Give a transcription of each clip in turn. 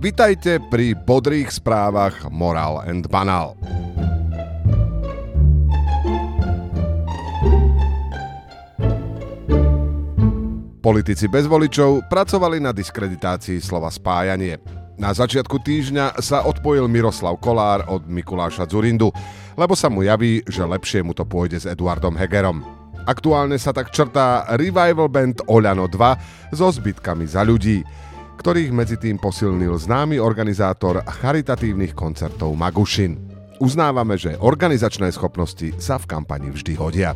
Vitajte pri bodrých správach Moral and Banal. Politici bez voličov pracovali na diskreditácii slova spájanie. Na začiatku týždňa sa odpojil Miroslav Kolár od Mikuláša Zurindu, lebo sa mu javí, že lepšie mu to pôjde s Eduardom Hegerom. Aktuálne sa tak črtá revival band Oľano 2 so zbytkami za ľudí, ktorých medzi tým posilnil známy organizátor charitatívnych koncertov Magušin. Uznávame, že organizačné schopnosti sa v kampani vždy hodia.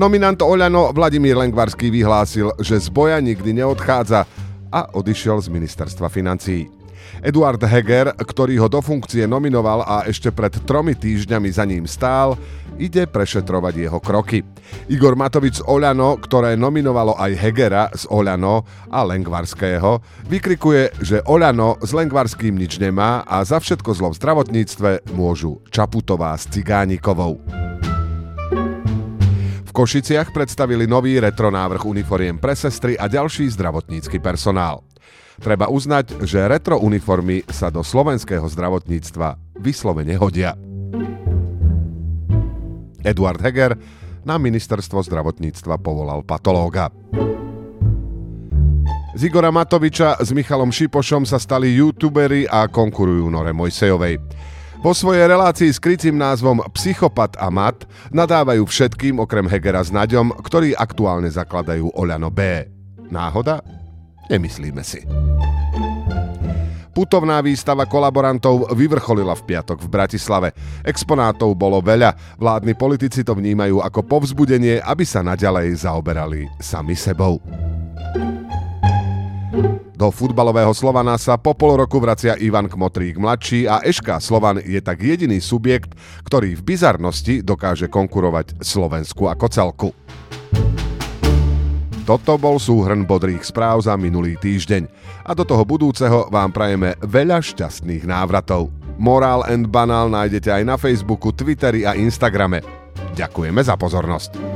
Nominant Oľano Vladimír Lengvarský vyhlásil, že z boja nikdy neodchádza a odišiel z ministerstva financií. Eduard Heger, ktorý ho do funkcie nominoval a ešte pred tromi týždňami za ním stál, ide prešetrovať jeho kroky. Igor Matovič z Oľano, ktoré nominovalo aj Hegera z Oľano a Lengvarského, vykrikuje, že Oľano s Lengvarským nič nemá a za všetko zlo v zdravotníctve môžu Čaputová s Cigánikovou. V Košiciach predstavili nový retro návrh uniformiem pre sestry a ďalší zdravotnícky personál. Treba uznať, že retro uniformy sa do slovenského zdravotníctva vyslovene hodia. Eduard Heger na ministerstvo zdravotníctva povolal patológa. Z Igora Matoviča s Michalom Šipošom sa stali youtuberi a konkurujú Nore Mojsejovej. Vo svojej relácii s krycím názvom Psychopat a Mat nadávajú všetkým okrem Hegera s Naďom, ktorí aktuálne zakladajú Oľano B. Náhoda? Nemyslíme si. Putovná výstava kolaborantov vyvrcholila v piatok v Bratislave. Exponátov bolo veľa, vládni politici to vnímajú ako povzbudenie, aby sa naďalej zaoberali sami sebou. Do futbalového Slovana sa po pol roku vracia Ivan Kmotrík mladší a Eška Slovan je tak jediný subjekt, ktorý v bizarnosti dokáže konkurovať Slovensku ako celku. Toto bol súhrn bodrých správ za minulý týždeň a do toho budúceho vám prajeme veľa šťastných návratov. Morál and Banál nájdete aj na Facebooku, Twitteri a Instagrame. Ďakujeme za pozornosť.